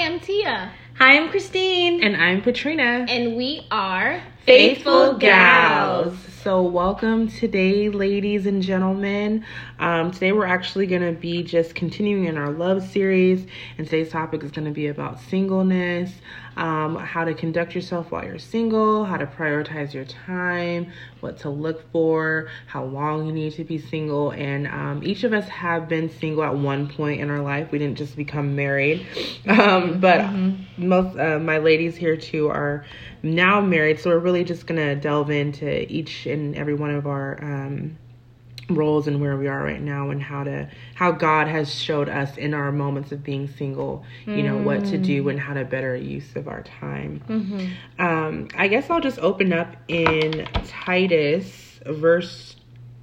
I'm Tia. Hi, I'm Christine. And I'm Katrina. And we are Faithful Gals. So, welcome today, ladies and gentlemen. Um, today, we're actually going to be just continuing in our love series, and today's topic is going to be about singleness, um, how to conduct yourself while you're single, how to prioritize your time, what to look for, how long you need to be single. And um, each of us have been single at one point in our life. We didn't just become married, um, but mm-hmm. most uh, my ladies here too are now married. So, we're really just going to delve into each and every one of our um, roles and where we are right now and how to how God has showed us in our moments of being single, you know, what to do and how to better use of our time. Mm-hmm. Um, I guess I'll just open up in Titus verse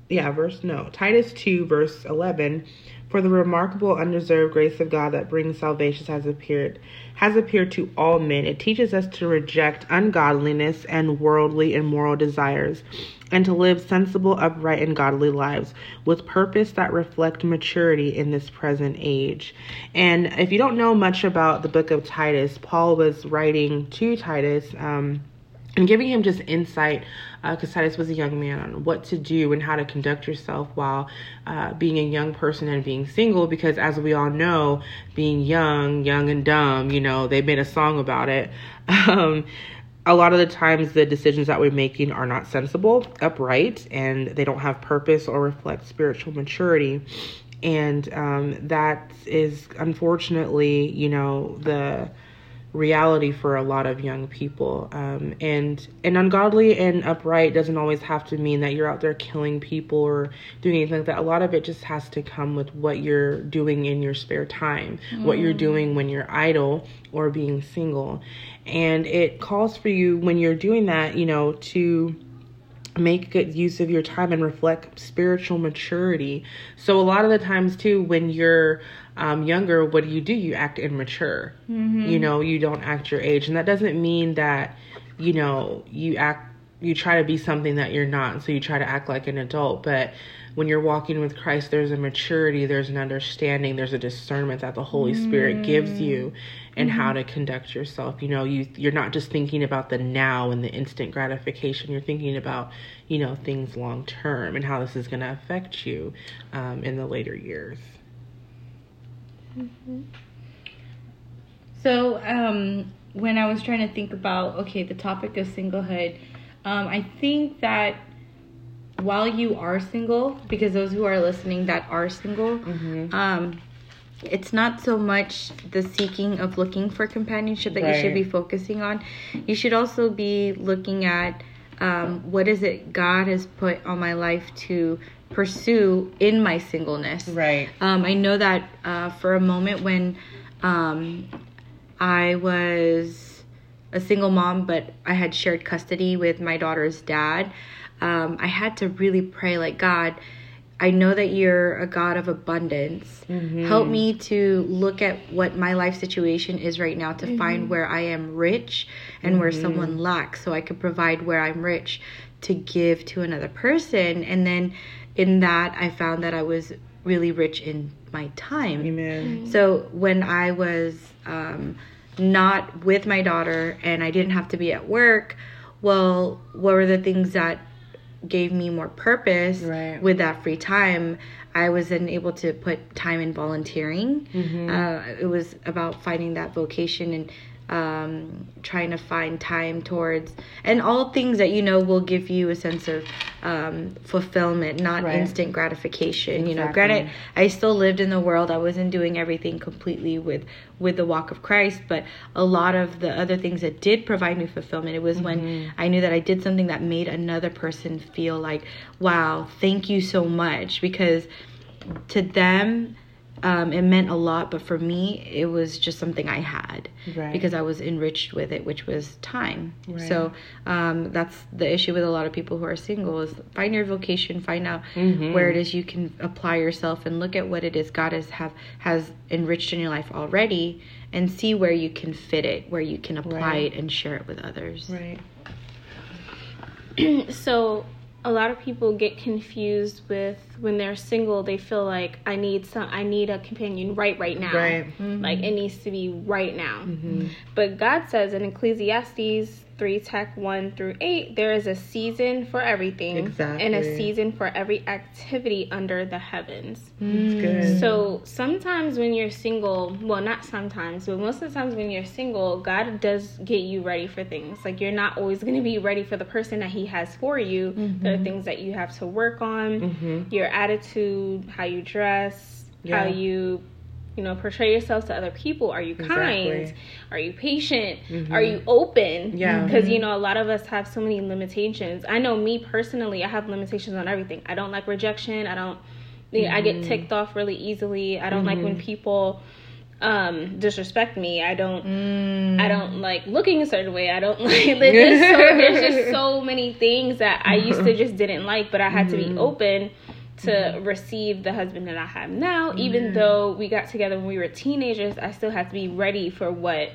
yeah, verse no, Titus 2 verse 11 for the remarkable undeserved grace of God that brings salvation has appeared has appeared to all men. It teaches us to reject ungodliness and worldly and moral desires and to live sensible, upright, and godly lives with purpose that reflect maturity in this present age. And if you don't know much about the book of Titus, Paul was writing to Titus. Um, and giving him just insight because uh, Titus was a young man on what to do and how to conduct yourself while uh, being a young person and being single because as we all know being young young and dumb you know they made a song about it um, a lot of the times the decisions that we're making are not sensible, upright, and they don't have purpose or reflect spiritual maturity. And um, that is unfortunately, you know, the reality for a lot of young people. Um, and and ungodly and upright doesn't always have to mean that you're out there killing people or doing anything like that. A lot of it just has to come with what you're doing in your spare time, mm. what you're mm. doing when you're idle or being single. And it calls for you when you're doing that, you know, to make good use of your time and reflect spiritual maturity. So a lot of the times too when you're um, younger, what do you do? You act immature. Mm-hmm. You know, you don't act your age. And that doesn't mean that, you know, you act, you try to be something that you're not. So you try to act like an adult. But when you're walking with Christ, there's a maturity, there's an understanding, there's a discernment that the Holy mm-hmm. Spirit gives you and mm-hmm. how to conduct yourself. You know, you you're not just thinking about the now and the instant gratification. You're thinking about, you know, things long term and how this is going to affect you um, in the later years. Mm-hmm. So, um, when I was trying to think about, okay, the topic of singlehood, um, I think that while you are single, because those who are listening that are single, mm-hmm. um, it's not so much the seeking of looking for companionship that right. you should be focusing on. You should also be looking at um, what is it God has put on my life to pursue in my singleness. Right. Um, I know that uh, for a moment when um, I was a single mom, but I had shared custody with my daughter's dad, um, I had to really pray, like, God, I know that you're a God of abundance. Mm-hmm. Help me to look at what my life situation is right now to mm-hmm. find where I am rich and mm-hmm. where someone lacks so I could provide where I'm rich to give to another person. And then in that, I found that I was really rich in my time. Amen. Mm-hmm. So when I was um, not with my daughter and I didn't have to be at work, well, what were the things that gave me more purpose right. with that free time? I was then able to put time in volunteering. Mm-hmm. Uh, it was about finding that vocation and um, trying to find time towards, and all things that you know will give you a sense of um, fulfillment, not right. instant gratification. Exactly. You know, granted, I still lived in the world. I wasn't doing everything completely with with the walk of Christ, but a lot of the other things that did provide me fulfillment, it was mm-hmm. when I knew that I did something that made another person feel like, "Wow, thank you so much," because to them um, it meant a lot, but for me, it was just something I had right. because I was enriched with it, which was time. Right. So um, that's the issue with a lot of people who are single: is find your vocation, find out mm-hmm. where it is you can apply yourself, and look at what it is God has have has enriched in your life already, and see where you can fit it, where you can apply right. it and share it with others. Right. so, a lot of people get confused with when they're single, they feel like I need some, I need a companion right, right now. Right. Like it needs to be right now. Mm-hmm. But God says in Ecclesiastes 3 tech 1 through 8 there is a season for everything and a season for every activity under the heavens That's good. so sometimes when you're single well not sometimes but most of the times when you're single god does get you ready for things like you're not always going to be ready for the person that he has for you there are things that you have to work on Mhm. your attitude how you dress Yeah. how you you know portray yourself to other people are you kind Exactly. are you patient Mhm. are you open Yeah. because you know a lot of us have so many limitations i know me personally i have limitations on everything i don't like rejection i don't i get Mm-hmm. ticked off really easily i don't like when people um disrespect me i don't Mm. I don't like looking a certain way. I don't like there's just, so, there's just so many things that I used to just didn't like, but I had to be open to mm-hmm. receive the husband that I have now. Mm-hmm. Even though we got together when we were teenagers, I still had to be ready for what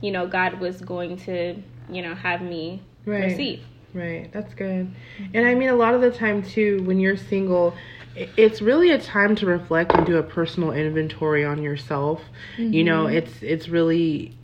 you know God was going to you know have me Right. receive. Right, that's good. And I mean, a lot of the time, too, when you're single, it's really a time to reflect and do a personal inventory on yourself. You know, mm-hmm. it's it's really.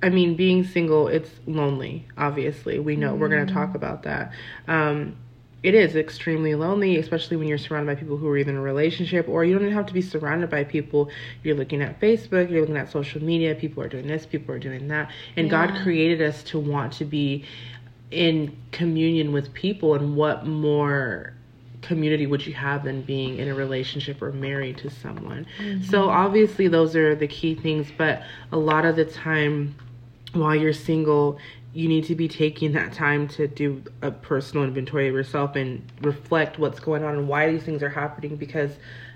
I mean, being single, it's lonely. Obviously, we know we're going to talk about that. Um, it is extremely lonely, especially when you're surrounded by people who are either in a relationship or you don't even have to be surrounded by people. You're looking at Facebook, you're looking at social media, people are doing this, people are doing that. And God created us to want to be in communion with people, and what more community would you have than being in a relationship or married to someone? Mm-hmm. So, obviously, those are the key things, but a lot of the time, while you're single, you need to be taking that time to do a personal inventory of yourself and reflect what's going on and why these things are happening because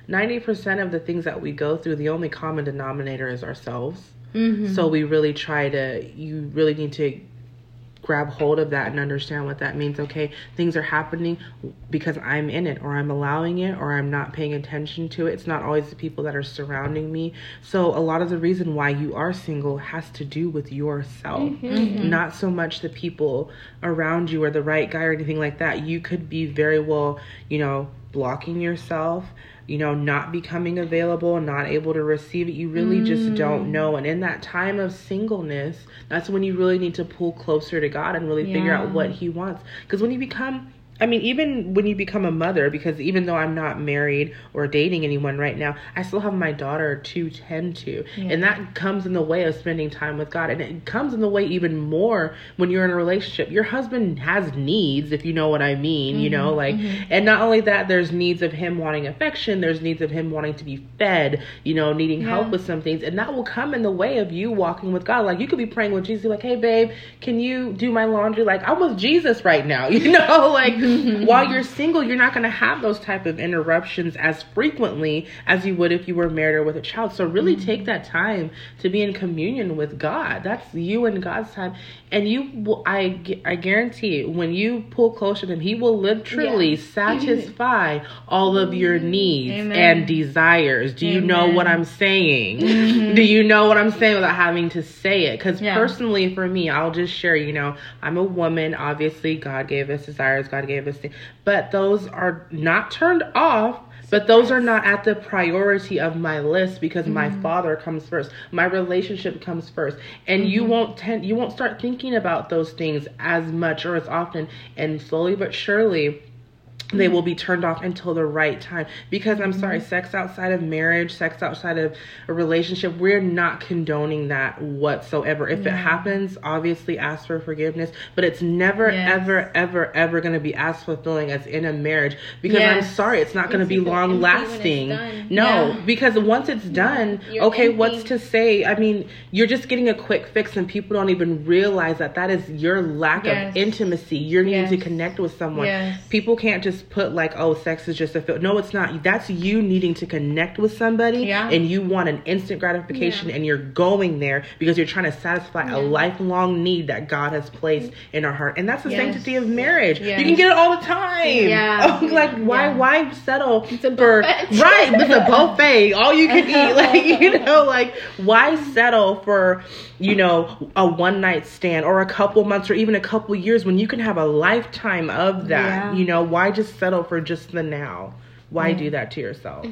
90% of the things that we go through, the only common denominator is ourselves. Mm-hmm. So we really try to, you really need to grab hold of that and understand what that means. Okay, things are happening because I'm in it, or I'm allowing it, or I'm not paying attention to it. It's not always the people that are surrounding me. So, a lot of the reason why you are single has to do with yourself, mm-hmm. Mm-hmm. not so much the people around you or the right guy or anything like that. You could be very well, you know, blocking yourself. You know, not becoming available, not able to receive it. You really just mm. don't know. And in that time of singleness, that's when you really need to pull closer to God and really figure out what He wants. Because when you become, I mean, even when you become a mother, because even though I'm not married or dating anyone right now, I still have my daughter to tend to. And that comes in the way of spending time with God. And it comes in the way even more when you're in a relationship. Your husband has needs, if you know what I mean, you know, mm-hmm. like, mm-hmm. and not only that, there's needs of him wanting affection, there's needs of him wanting to be fed, you know, needing help with some things. And that will come in the way of you walking with God. Like, you could be praying with Jesus, like, hey, babe, can you do my laundry? Like, I'm with Jesus right now, you know, like, mm-hmm. Mm-hmm. while you're single, you're not going to have those type of interruptions as frequently as you would if you were married or with a child. So really mm-hmm. take that time to be in communion with God. That's you and God's time. And you, will, I, I guarantee, when you pull closer to Him, He will literally satisfy all of your mm-hmm. needs Amen. and desires. Do you know what I'm saying? Mm-hmm. Do you know what I'm saying without having to say it? Because Yeah. personally, for me, I'll just share. You know, I'm a woman. Obviously, God gave us desires. God gave us things, but those are not turned off. But those are not at the priority of my list because my mm-hmm. father comes first. My relationship comes first. And you mm-hmm. won't tend you won't start thinking about those things as much or as often and slowly but surely they mm. will be turned off until the right time. Because i'm sorry mm-hmm. sex outside of marriage sex outside of a relationship we're not condoning that whatsoever. If it happens obviously ask for forgiveness but it's never Yes. ever ever ever going to be as fulfilling as in a marriage. Because i'm sorry it's not going to be long empty when it's lasting no Yeah. because once it's done okay empty. what's to say? I mean you're just getting a quick fix and people don't even realize that that is your lack Yes. of intimacy. You're needing to connect with someone. Yes. people can't just put like oh sex is just a feel no it's not that's you needing to connect with somebody Yeah. and you want an instant gratification Yeah. and you're going there because you're trying to satisfy a lifelong need that god has placed in our heart and that's the Yes. sanctity of marriage Yes. you can get it all the time Yeah. Like why Yeah. why settle a for right it's a buffet all you can eat like you know like why settle for you know a one night stand or a couple months or even a couple years when you can have a lifetime of that Yeah. you know why just settle for just the now. Why do that to yourself?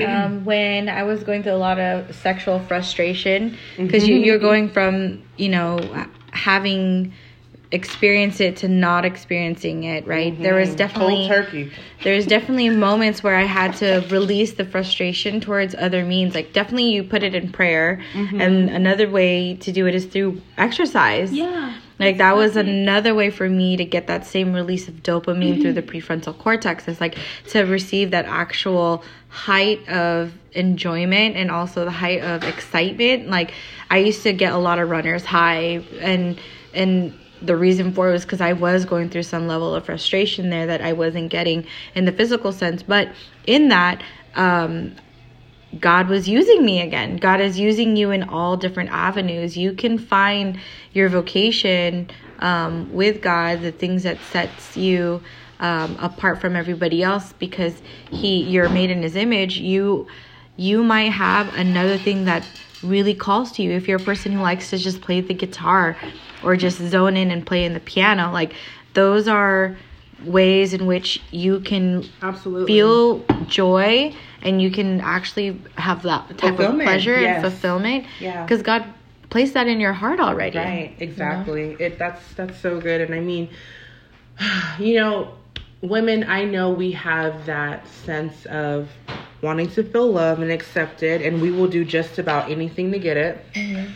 um, when I was going through a lot of sexual frustration because you, you're going from you know having experienced it to not experiencing it right there was mm-hmm. definitely Cold turkey. there's definitely moments where I had to release the frustration towards other means. Like definitely you put it in prayer. Mm-hmm. And another way to do it is through exercise. Yeah. Like that was another way for me to get that same release of dopamine through the mm-hmm. prefrontal cortex. It's like to receive that actual height of enjoyment and also the height of excitement. Like I used to get a lot of runners high and and the reason for it was because I was going through some level of frustration there that I wasn't getting in the physical sense. But in that, um, God was using me again. God is using you in all different avenues. You can find your vocation um, with God, the things that sets you um, apart from everybody else, because He you're made in His image. You you might have another thing that really calls to you. If you're a person who likes to just play the guitar or just zone in and play in the piano, like those are ways in which you can Absolutely. feel joy and you can actually have that type of pleasure yes. and fulfillment Yeah. because god placed that in your heart already Right, exactly. It that's that's so good. And I mean, you know, women, I know we have that sense of wanting to feel loved and accepted, and we will do just about anything to get it.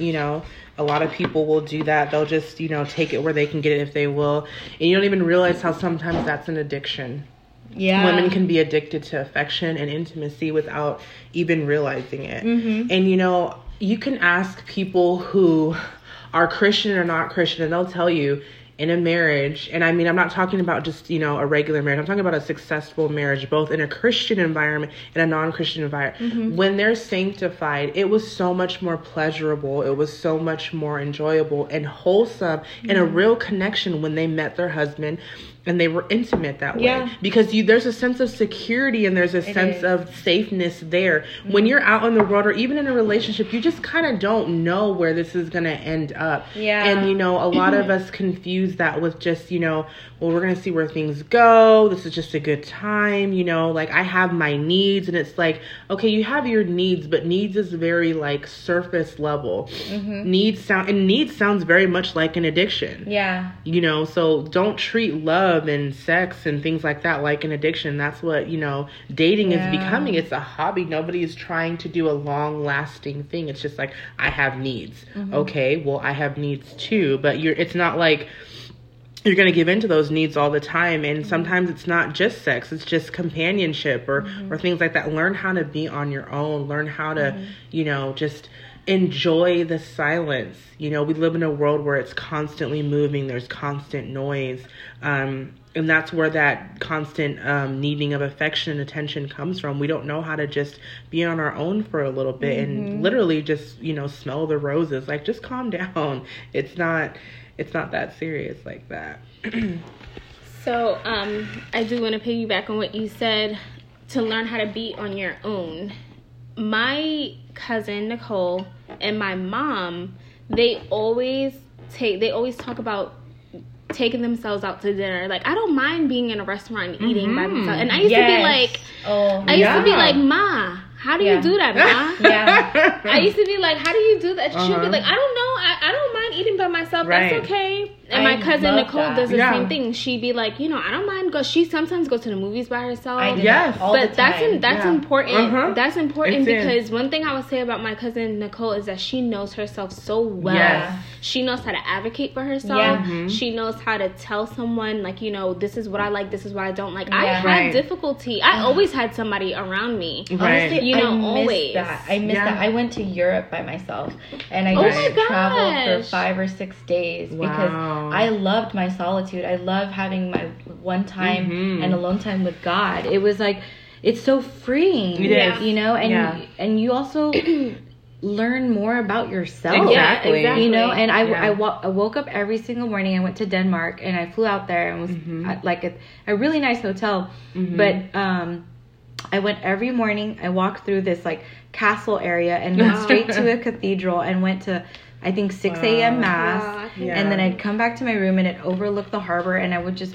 You know, a lot of people will do that. They'll just, you know, take it where they can get it if they will. And you don't even realize how sometimes that's an addiction. yeah Women can be addicted to affection and intimacy without even realizing it. Mm-hmm. And you know, you can ask people who are Christian or not Christian, and they'll tell you in a marriage, and I mean, I'm not talking about just, you know, a regular marriage, I'm talking about a successful marriage, both in a Christian environment and a non Christian environment. Mm-hmm. When they're sanctified, it was so much more pleasurable, it was so much more enjoyable and wholesome, and Mm-hmm. a real connection when they met their husband. And they were intimate that way Yeah. because you there's a sense of security and there's a sense is. of safeness there. When mm-hmm. you're out on the road or even in a relationship, you just kind of don't know where this is going to end up. Yeah. And you know, a lot of us confuse that with just, you know, well, we're going to see where things go. This is just a good time, you know, like I have my needs and it's like, okay, you have your needs, but needs is very like surface level. Mm-hmm. Needs sound and needs sounds very much like an addiction yeah you know so don't treat love and sex and things like that like an addiction that's what you know dating Yeah. is becoming. It's a hobby. Nobody is trying to do a long lasting thing. It's just like i have needs. Mm-hmm. Okay well i have needs too. But you're it's not like you're going to give into those needs all the time. And mm-hmm. sometimes it's not just sex. It's just companionship or mm-hmm. or things like that. Learn how to be on your own. Learn how to you know just enjoy the silence you know we live in a world where it's constantly moving there's constant noise um and that's where that constant um, needing of affection and attention comes from. We don't know how to just be on our own for a little bit and literally just you know smell the roses. Like just calm down. It's not it's not that serious like that. So, um, I do want to piggyback on what you said to learn how to be on your own. My cousin Nicole and my mom, they always take, they always talk about taking themselves out to dinner. Like, I don't mind being in a restaurant and eating by mm-hmm. myself. And I used to be like, oh I used to be like, Ma, how do Yeah. you do that, Ma? yeah I used to be like, how do you do that? She'd be Uh-huh. like, I don't know. I, I don't mind eating by myself. Right. That's okay. And I my cousin Nicole that. does the Yeah. same thing. She'd be like, you know, I don't mind go. She sometimes goes to the movies by herself. Yes. but that's in, that's Yeah. important. Uh-huh. That's important It's in. because one thing I would say about my cousin Nicole is that she knows herself so well. Yes. She knows how to advocate for herself. Yeah. Mm-hmm. She knows how to tell someone like, you know, this is what I like, this is what I don't like. I had Right. difficulty. I always had somebody around me. Right. Honestly, You know, I miss always. that. I miss Yeah. that. I went to Europe by myself, and I Oh just my traveled for five or six days because I loved my solitude. I love having my one time Mhm. and alone time with God. It was like it's so freeing, It is. you know, and Yeah. and you also learn more about yourself. Exactly. Exactly. You know, and I, Yeah. I, wo- I woke up every single morning. I went to Denmark and I flew out there and was Mhm. at, like a, a really nice hotel. Mhm. But um, I went every morning. I walked through this like castle area and went straight to a cathedral and went to I think 6 Wow. a.m. mass. Wow, I Yeah. And then I'd come back to my room and it overlooked the harbor and I would just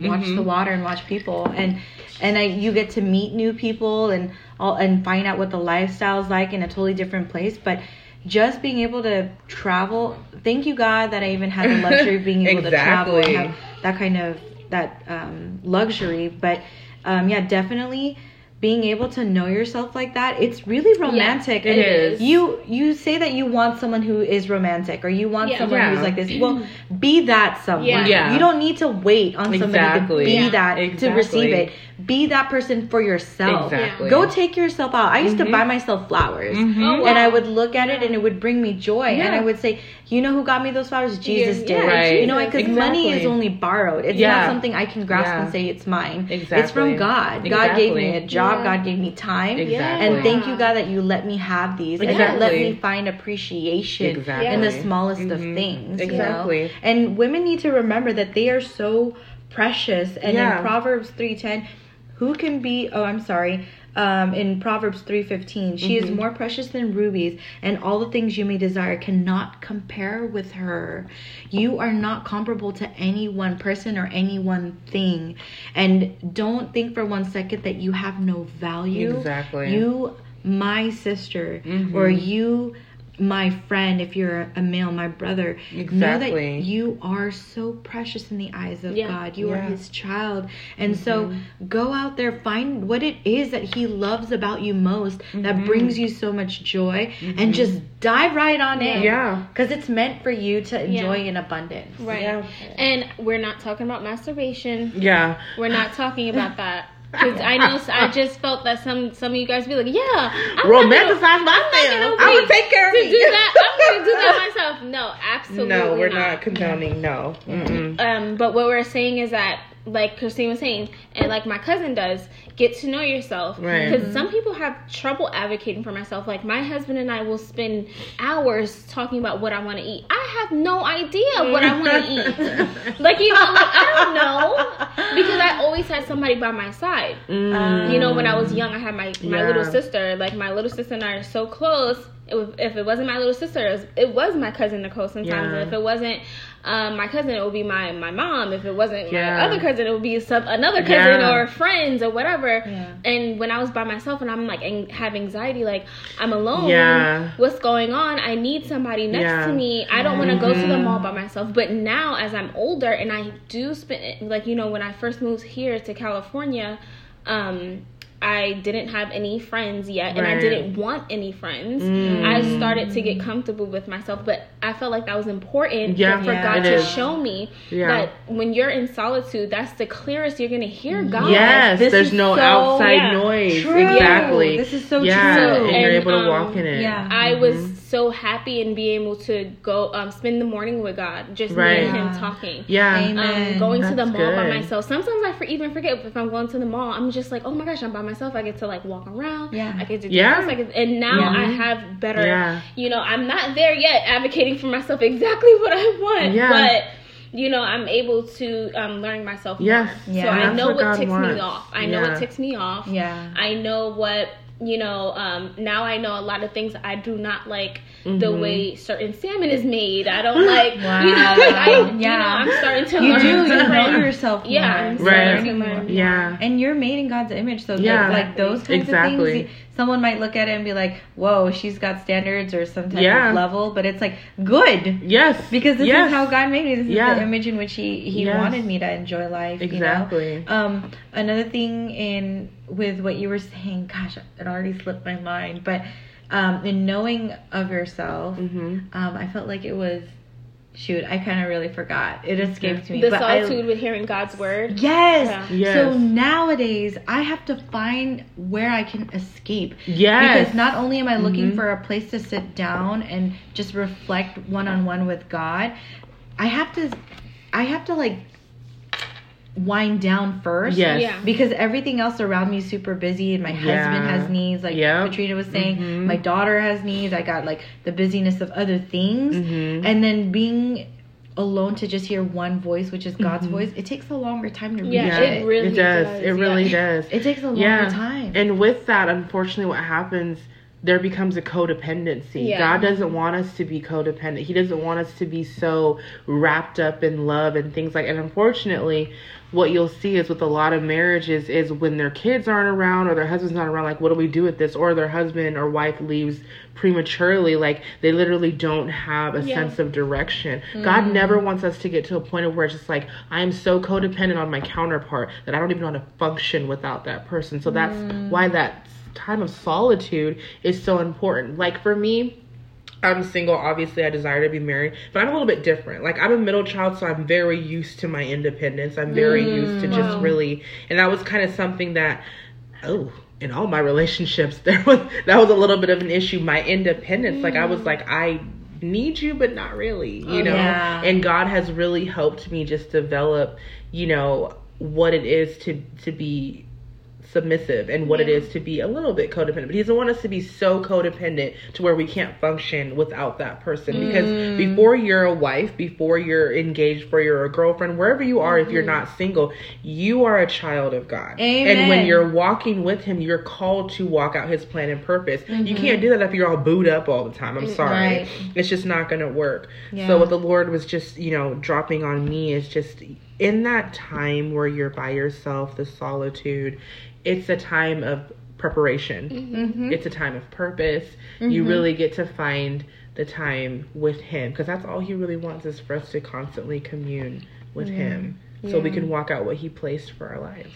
watch Mhm. the water and watch people and and I, you get to meet new people and all and find out what the lifestyle's like in a totally different place but just being able to travel thank you god that i even had the luxury of being able to travel and have that kind of that um, luxury but um, yeah definitely being able to know yourself like that it's really romantic it and is. you you say that you want someone who is romantic or you want Yeah. someone Yeah. who's like this well be that someone Yeah. Yeah. you don't need to wait on somebody Exactly. to be Yeah. that to receive it be that person for yourself Exactly. go take yourself out i used Mhm. to buy myself flowers Mhm. Oh, and I would look at it and it would bring me joy. And I would say, you know who got me those flowers? Jesus Yeah, did. Right. You know, because money is only borrowed. It's Yeah. not something I can grasp Yeah. and say it's mine. It's from God. God gave me a job. Yeah. God gave me time. Exactly. And thank you, God, that you let me have these and that let me find appreciation Exactly. in the smallest of Mhm. things. Exactly. You know? And women need to remember that they are so precious. And Yeah. in Proverbs 3.10, who can be, oh, I'm sorry, um, in Proverbs 3.15, she is Mhm. more precious than rubies, and all the things you may desire cannot compare with her. You are not comparable to any one person or any one thing. And don't think for one second that you have no value. Exactly. You, my sister, Mhm. or you, my friend, if you're a male, my brother, know that you are so precious in the eyes of Yeah. God. You are His child. And so go out there, find what it is that He loves about you most that Mhm. brings you so much joy, and just dive right on in. Yeah. Because it's meant for you to Yeah. enjoy in abundance. Right. Yeah. And we're not talking about masturbation. Yeah. We're not talking about that. Because I know I just felt that some some of you guys be like, yeah, I'm not gonna- Romanticize I'm myself. not I gonna would take care of to me. do that. I'm gonna do that myself. No, absolutely. no, we're not, condoning. No. Mm-mm. Um, but what we're saying is that, like Christine was saying, and like my cousin does, get to know yourself. Right. Because some people have trouble advocating for myself. Like my husband and I will spend hours talking about what I want to eat. I have no idea what I want to eat. Like you know, like I don't know because I always had somebody by my side. Mm. You know, when I was young, I had my my Yeah. little sister. Like my little sister and I are so close. It was, if it wasn't my little sister, it was, it was my cousin Nicole. Sometimes, Yeah. if it wasn't um, my cousin, it would be my my mom. If it wasn't Yeah. my other cousin, it would be some another cousin Yeah. or friends or whatever. Yeah. And when I was by myself and I'm like and have anxiety, like I'm alone. Yeah. What's going on? I need somebody next to me. I don't want to go to the Mhm. mall by myself. But now, as I'm older and I do spend like you know when I first moved here to California, um, I didn't have any friends yet, and I didn't want any friends. Mm. I started to get comfortable with myself, but I felt like that was important Yeah, for Yeah. God to is. show me Yeah. that when you're in solitude, that's the clearest you're gonna hear God. Yes, This there's no so- outside yeah. noise. True. Exactly. This is so yeah, true. and, you're And, able to um, walk in it. yeah. I was Mhm. So happy and be able to go um, spend the morning with God, just Right. me and Him talking. Yeah. Amen. Um, going to the That's mall by myself. Sometimes I for, even forget if I'm going to the mall. I'm just like, oh my gosh, I'm by myself. I get to like walk around. Yeah. I get to do Yeah. this. I get, and now Yeah. I have better. Yeah. You know, I'm not there yet, advocating for myself exactly what I want. Yeah. But you know, I'm able to um, learn myself. Yes. More. Yeah. So I know what what, ticks wants. me off. I know what ticks me off. Yeah. I know what you know. Um, now I know a lot of things I do not like the Mhm. way certain salmon is made. I don't like. Wow. You know, like I. You Yeah. know, I'm starting to You learn do. You different- know yourself more. Yeah, I'm You're starting to learn more. more. Yeah. And you're made in God's image, so Yeah. like, like those kinds of Exactly. things, someone might look at it and be like, "Whoa, she's got standards or some type Yeah. of level," but it's like good Yes. because this yes. is how God made me. This is Yeah. the image in which He He Yes. wanted me to enjoy life. Exactly. You know? Um, another thing in with what you were saying, gosh, it already slipped my mind, but um, in knowing of yourself, hmm um, I felt like it was. Shoot, I kind of really forgot. It escaped me. The but I- solitude with hearing God's word. Yes. Yeah. Yes. So nowadays, I have to find where I can escape. Yes. Because not only am I looking Mhm. for a place to sit down and just reflect one on one with God, I have to, I have to like wind down first. Yes. Yeah. Because everything else around me is super busy, and my Yeah. husband has needs, like Yep. Katrina was saying. Mhm. My daughter has needs. I got like the busyness of other things, Mhm. and then being alone to just hear one voice, which is God's Mhm. voice. It takes a longer time to read Yeah, it. it really it does. does, It really yeah. does. It takes a longer yeah. time. And with that, unfortunately, what happens there becomes a codependency. Yeah. God doesn't want us to be codependent. He doesn't want us to be so wrapped up in love and things like and unfortunately what you'll see is with a lot of marriages is when their kids aren't around or their husband's not around like what do we do with this? Or their husband or wife leaves prematurely like they literally don't have a Yeah. sense of direction. God mm-hmm. never wants us to get to a point of where it's just like i am so codependent on my counterpart that i don't even know how to function without that person. So that's mm. why that time of solitude is so important. Like for me I'm single. Obviously, I desire to be married, but I'm a little bit different. Like I'm a middle child, so I'm very used to my independence. I'm very mm, used to just really, and that was kind of something that, oh, in all my relationships, there was that was a little bit of an issue. My independence, like I was mm. like I need you, but not really, oh, you know. Yeah. And God has really helped me just develop, you know, what it is to to be submissive and what it Yeah. is to be a little bit codependent. But he doesn't want us to be so codependent to where we can't function without that person. Because mm. before you're a wife, before you're engaged, for you're a girlfriend, wherever you are, if you're mm-hmm. not single, you are a child of God. And when you're walking with him, you're called to walk out his plan and purpose. You mm-hmm. can't do that if you're all booed up all the time. I'm mm, sorry. Right. It's just not going to work. Yeah. So what the Lord was just, you know, dropping on me is just in that time where you're by yourself, the solitude, it's a time of preparation. Mm-hmm. It's a time of purpose. You really get to find the time with him because that's all he really wants is for us to constantly commune with him so we can walk out what he placed for our lives.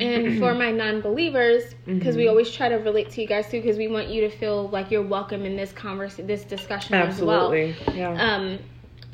And for my non-believers, because we always try to relate to you guys too, because we want you to feel like you're welcome in this conversation, this discussion as well. Yeah. Um,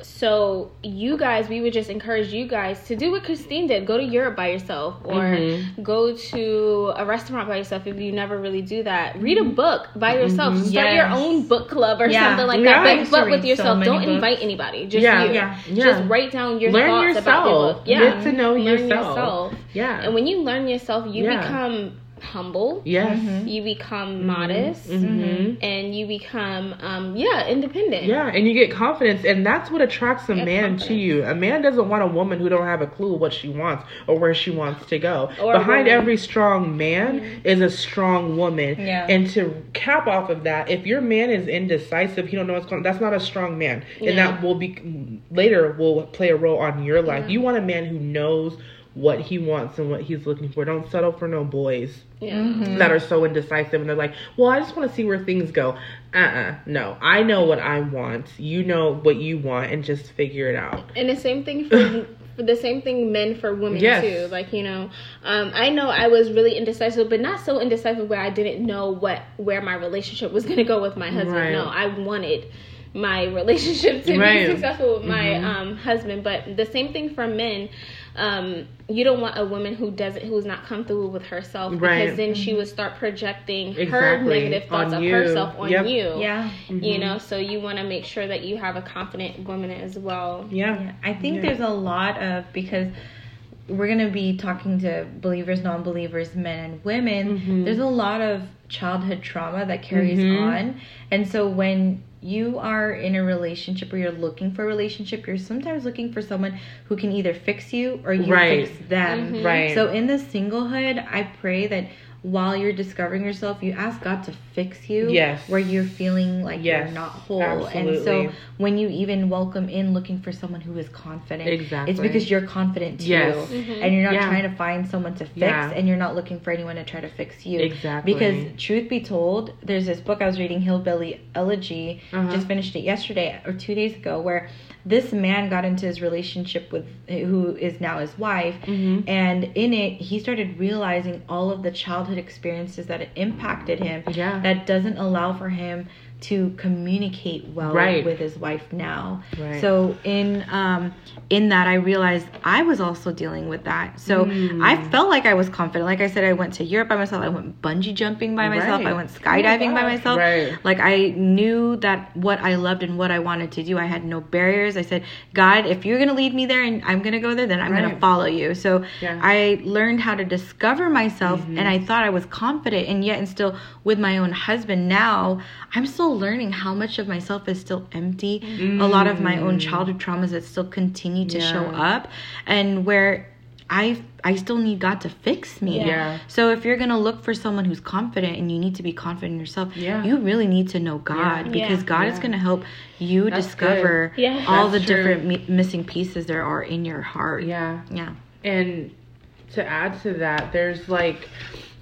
so you guys, we would just encourage you guys to do what Christine did: go to Europe by yourself, or Mhm. go to a restaurant by yourself if you never really do that. Read a book by yourself. Start your own book club or Yeah. something like Yeah. That. used But, to but with read so yourself, don't books. invite anybody. Just Yeah. you. Yeah. Yeah. Just write down your Learn thoughts about your yourself. book. Yeah. Get to know Learn yourself. Yeah. And when you learn yourself, you Yeah. become humble. yes. You become modest. Mhm. And you become, um, yeah, independent. Yeah, and you get confidence, and that's what attracts a Get man to you. A man doesn't want a woman who don't have a clue what she wants or where she wants to go. Or Behind every strong man is a strong woman. Yeah. And to cap off of that, if your man is indecisive, he don't know what's going. That's not a strong man, Yeah. and that will be later will play a role on your life. You want a man who knows what he wants and what he's looking for. Don't settle for no boys Yeah. Mm-hmm. that are so indecisive and they're like, well, I just want to see where things go. Uh uh No, I know what I want. You know what you want and just figure it out. And the same thing for, for the same thing men for women Yes. too. Like you know, um, I know I was really indecisive, but not so indecisive where I didn't know what where my relationship was gonna go with my husband. Right. No, I wanted my relationship to Right. be successful with my Mhm. um, husband. But the same thing for men. Um, you don't want a woman who doesn't who's not comfortable with herself because Right. then she would start projecting her negative thoughts On of you. herself on Yep. you. Yeah. You know, so you want to make sure that you have a confident woman as well. Yeah. Yeah, I think Yeah. there's a lot of because we're gonna be talking to believers, non-believers, men and women. Mhm. There's a lot of childhood trauma that carries Mhm. on, and so when you are in a relationship or you're looking for a relationship, you're sometimes looking for someone who can either fix you or you Right. fix them. Mhm. Right. So in the singlehood, I pray that while you're discovering yourself, you ask God to fix you. Yes. Where you're feeling like Yes, you're not whole. And so when you even welcome in looking for someone who is confident, Exactly. it's because you're confident too. Yes. Mhm. And you're not Yeah. trying to find someone to fix Yeah. and you're not looking for anyone to try to fix you. Exactly. Because truth be told, there's this book I was reading, Hillbilly Elegy, Uh-huh. just finished it yesterday or two days ago, where this man got into his relationship with who is now his wife, Mhm. and in it he started realizing all of the childhood experiences that impacted him. Yeah. That doesn't allow for him to communicate well Right. with his wife now. Right. So in um in that I realized I was also dealing with that. So Mm. I felt like I was confident. Like I said, I went to Europe by myself. I went bungee jumping by myself. Right. I went skydiving by myself. Right. Like I knew that what I loved and what I wanted to do. I had no barriers. I said, God, if you're gonna lead me there and I'm gonna go there, then I'm gonna follow you. So Yeah. I learned how to discover myself Mm-hmm. and I thought I was confident and yet and still with my own husband now, I'm still learning how much of myself is still empty. A lot of my own childhood traumas that still continue to show Mm. Up and where I I still need God to fix me. Yeah. Yeah. So if you're gonna look for someone who's confident and you need to be confident in yourself, Yeah. you really need to know God Yeah. because Yeah. God is gonna help you That's discover. Yeah. all That's the true. different mi- missing pieces there are in your heart. Yeah. Yeah. And to add to that, there's like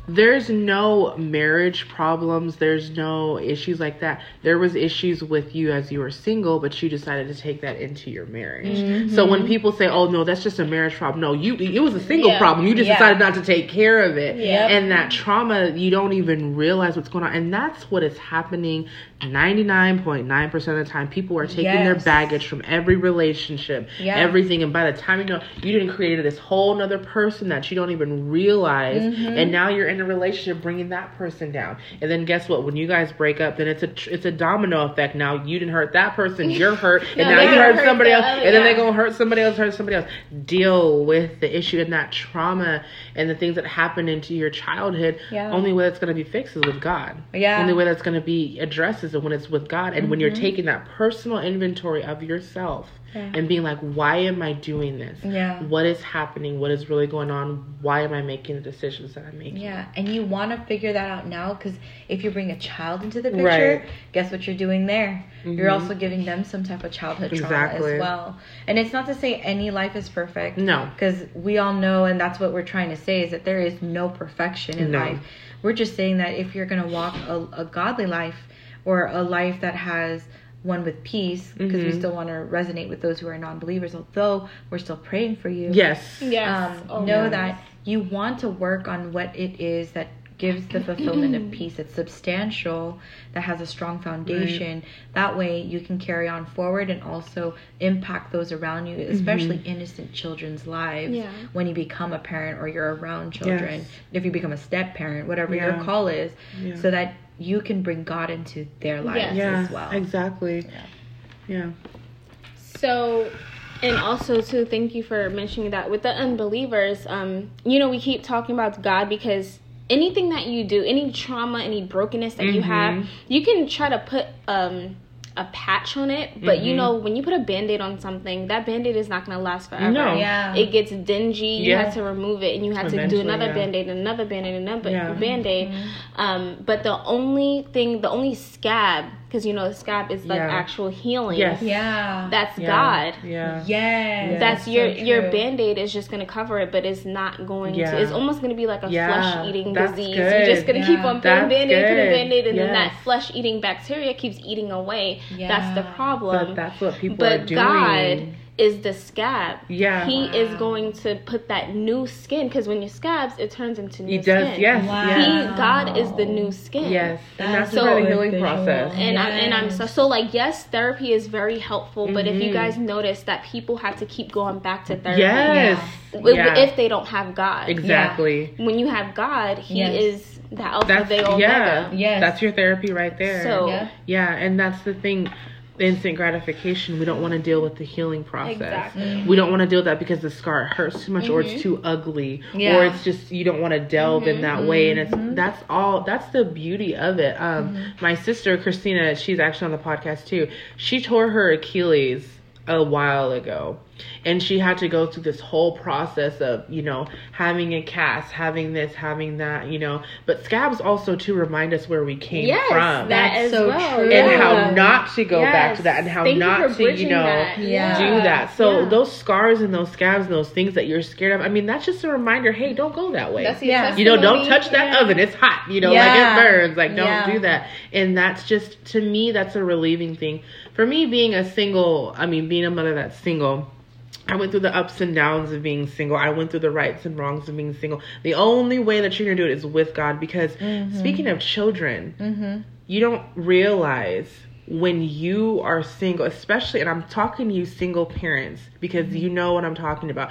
there's no marriage problems, there's no issues like that. There was issues with you as you were single, but you decided to take that into your marriage. So when people say, "Oh no, that's just a marriage problem." No, you it was a single Yeah. problem. You just Yeah. decided not to take care of it. Yep. And that trauma, you don't even realize what's going on. And that's what is happening 99.9% of the time. People are taking their baggage from every relationship, Yeah. everything. And by the time you know, you didn't create this whole nother person that you don't even realize. Mm-hmm. And now you're in a relationship bringing that person down. And then guess what? When you guys break up, then it's a tr- it's a domino effect. Now you didn't hurt that person, you're hurt, and No, now you hurt hurt somebody else, other- and then they're gonna hurt somebody else, hurt somebody else. Deal with the issue and that trauma and the things that happened into your childhood. Yeah. Only way that's gonna be fixed is with God. Yeah. Only way that's gonna be addressed is when it's with God. And when you're Mm-hmm. taking that personal inventory of yourself and being like, why am I doing this? Yeah. What is happening? What is really going on? Why am I making the decisions that I'm making? Yeah, and you want to figure that out now because if you bring a child into the picture, Right. guess what you're doing there? You're Mhm. also giving them some type of childhood trauma Exactly. as well. And it's not to say any life is perfect. No. Because we all know, and that's what we're trying to say, is that there is no perfection in No. life. We're just saying that if you're going to walk a, a godly life or a life that has one with peace, because we Mhm. still want to resonate with those who are non believers, although we're still praying for you Yes. Yes. um, Oh, know yes. that you want to work on what it is that gives the fulfillment of peace that's substantial that has a strong foundation that way you can carry on forward and also impact those around you especially innocent children's lives Yeah. when you become a parent or you're around children Yes. if you become a step parent whatever your call is Yeah. so that you can bring god into their lives Yes. Yeah. as well Exactly. Yeah. So, and also too, thank you for mentioning that with the unbelievers. Um, you know, we keep talking about God because anything that you do, any trauma, any brokenness that you have, Mhm. you can try to put um a patch on it, but you Mhm. know, when you put a band-aid on something, that band-aid is not gonna last forever. No. Yeah. It gets dingy, you Yeah. have to remove it and you have to do another yeah. band-aid, another band-aid, another Yeah. band-aid. Um, but the only thing, the only scab, because you know the scab is like Yeah. actual healing. Yes. yeah That's Yeah. God. Yeah. yes That's so your your true. band-aid is just gonna cover it, but it's not going Yeah. to it's almost gonna be like a Yeah, flesh eating disease. good. You're just gonna keep on putting That's band-aid, putting band-aid, and then that flesh eating bacteria keeps eating away. That's the problem. But that's what people are But doing. God is the scab. Yeah. He is going to put that new skin because when you scabs, it turns into new skin. He does. skin. Yes. Wow. He God is the new skin. Yes. And That's that's a part the good healing process. And I and I'm so so like yes, therapy is very helpful, but if you Mhm. guys notice that people have to keep going back to therapy, Yes. w- Yeah. if they don't have God, exactly. when you have God, He Yes. is the Alpha, That's the Omega. yeah. Yes. That's your therapy right there. So Yeah. Yeah, and that's the thing. The instant gratification. We don't want to deal with the healing process. Exactly. Mm-hmm. We don't want to deal with that because the scar hurts too much, or it's mm-hmm. too ugly, Yeah. or it's just you don't want to delve in that way. And it's mm-hmm. that's all. That's the beauty of it. Um, my sister Christina, she's actually on the podcast too. She tore her Achilles a while ago and she had to go through this whole process of you know having a cast having this having that you know but scabs also to remind us where we came Yes, from That's so well. true. and yeah. how not to go back to that and how Thank not for to you know that. Yeah. do that so Yeah. those scars and those scabs and those things that you're scared of i mean that's just a reminder hey don't go that way That's Yeah. you know don't touch that Yeah. oven it's hot you know Yeah. like it burns like don't Yeah. do that and that's just to me that's a relieving thing for me being a single i mean being a mother that's single I went through the ups and downs of being single. I went through the rights and wrongs of being single. The only way that you're gonna do it is with God because speaking of children, Mm-hmm. you don't realize when you are single, especially, and I'm talking to you single parents because you know what I'm talking about.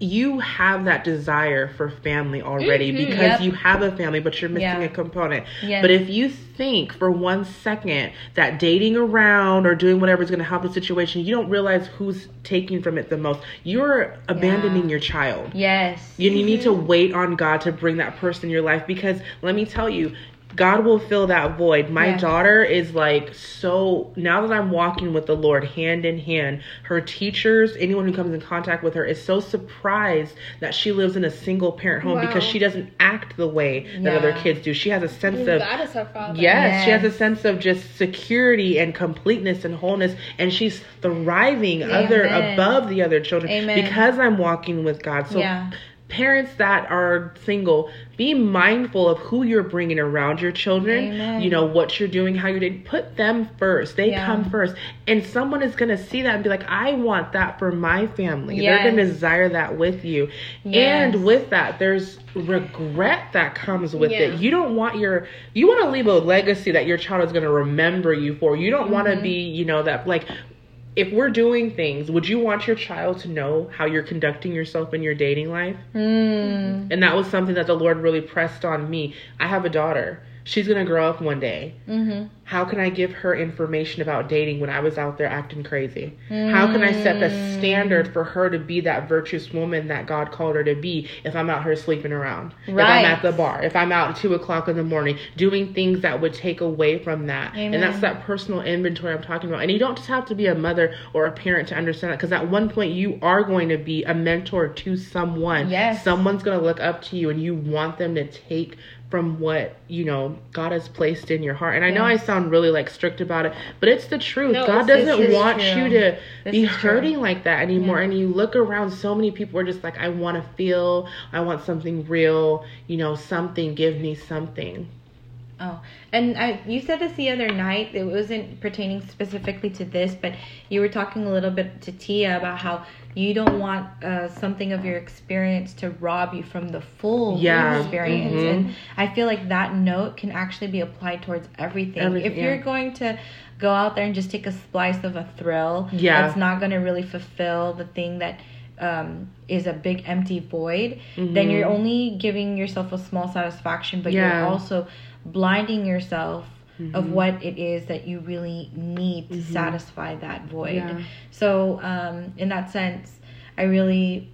You have that desire for family already Mhm. because Yep. you have a family, but you're missing Yeah. a component. Yes. But if you think for one second that dating around or doing whatever is going to help the situation, you don't realize who's taking from it the most. You're abandoning your child. Yes. You, you need to wait on God to bring that person in your life because let me tell you, God will fill that void. My Yes. daughter is like so now that I'm walking with the Lord hand in hand, her teachers, anyone who comes in contact with her is so surprised that she lives in a single parent home because she doesn't act the way that other kids do. She has a sense of God is her father. Yes, she has a sense of just security and completeness and wholeness, and she's thriving other above the other children Amen. because I'm walking with God. So, Yeah. Parents that are single, be mindful of who you're bringing around your children. Amen. You know what you're doing, how you're doing. Put them first. They Yeah. come first, and someone is gonna see that and be like, "I want that for my family." They're gonna desire that with you, Yes. and with that, there's regret that comes with Yeah. it. You don't want your you want to leave a legacy that your child is going to remember you for. You don't want to Mm-hmm. be, you know, that like if we're doing things, would you want your child to know how you're conducting yourself in your dating life? Mm. And that was something that the Lord really pressed on me. I have a daughter. She's going to grow up one day. Mm-hmm. How can I give her information about dating when I was out there acting crazy? How can I set the standard for her to be that virtuous woman that God called her to be if I'm out here sleeping around? If I'm at the bar, if I'm out at two o'clock in the morning doing things that would take away from that. And that's that personal inventory I'm talking about. And you don't just have to be a mother or a parent to understand that because at one point you are going to be a mentor to someone. Yes. Someone's going to look up to you and you want them to take from what you know God has placed in your heart. And I know I sound really like strict about it, but it's the truth. No, God doesn't want true. you to This be true. hurting like that anymore. Yeah. And you look around, so many people are just like, I want to feel, I want something real, you know, something. Give me something. Oh, and I, you said this the other night. It wasn't pertaining specifically to this, but you were talking a little bit to Tia about how you don't want uh, something of your experience to rob you from the full Yeah, experience. mhm. And I feel like that note can actually be applied towards everything. Everything, if you're going to go out there and just take a slice of a thrill, Yeah. that's not going to really fulfill the thing that um, is a big empty void, then you're only giving yourself a small satisfaction, but Mm-hmm. Yeah. you're also blinding yourself Mm-hmm. of what it is that you really need to satisfy that void. Yeah. So, um, in that sense, I really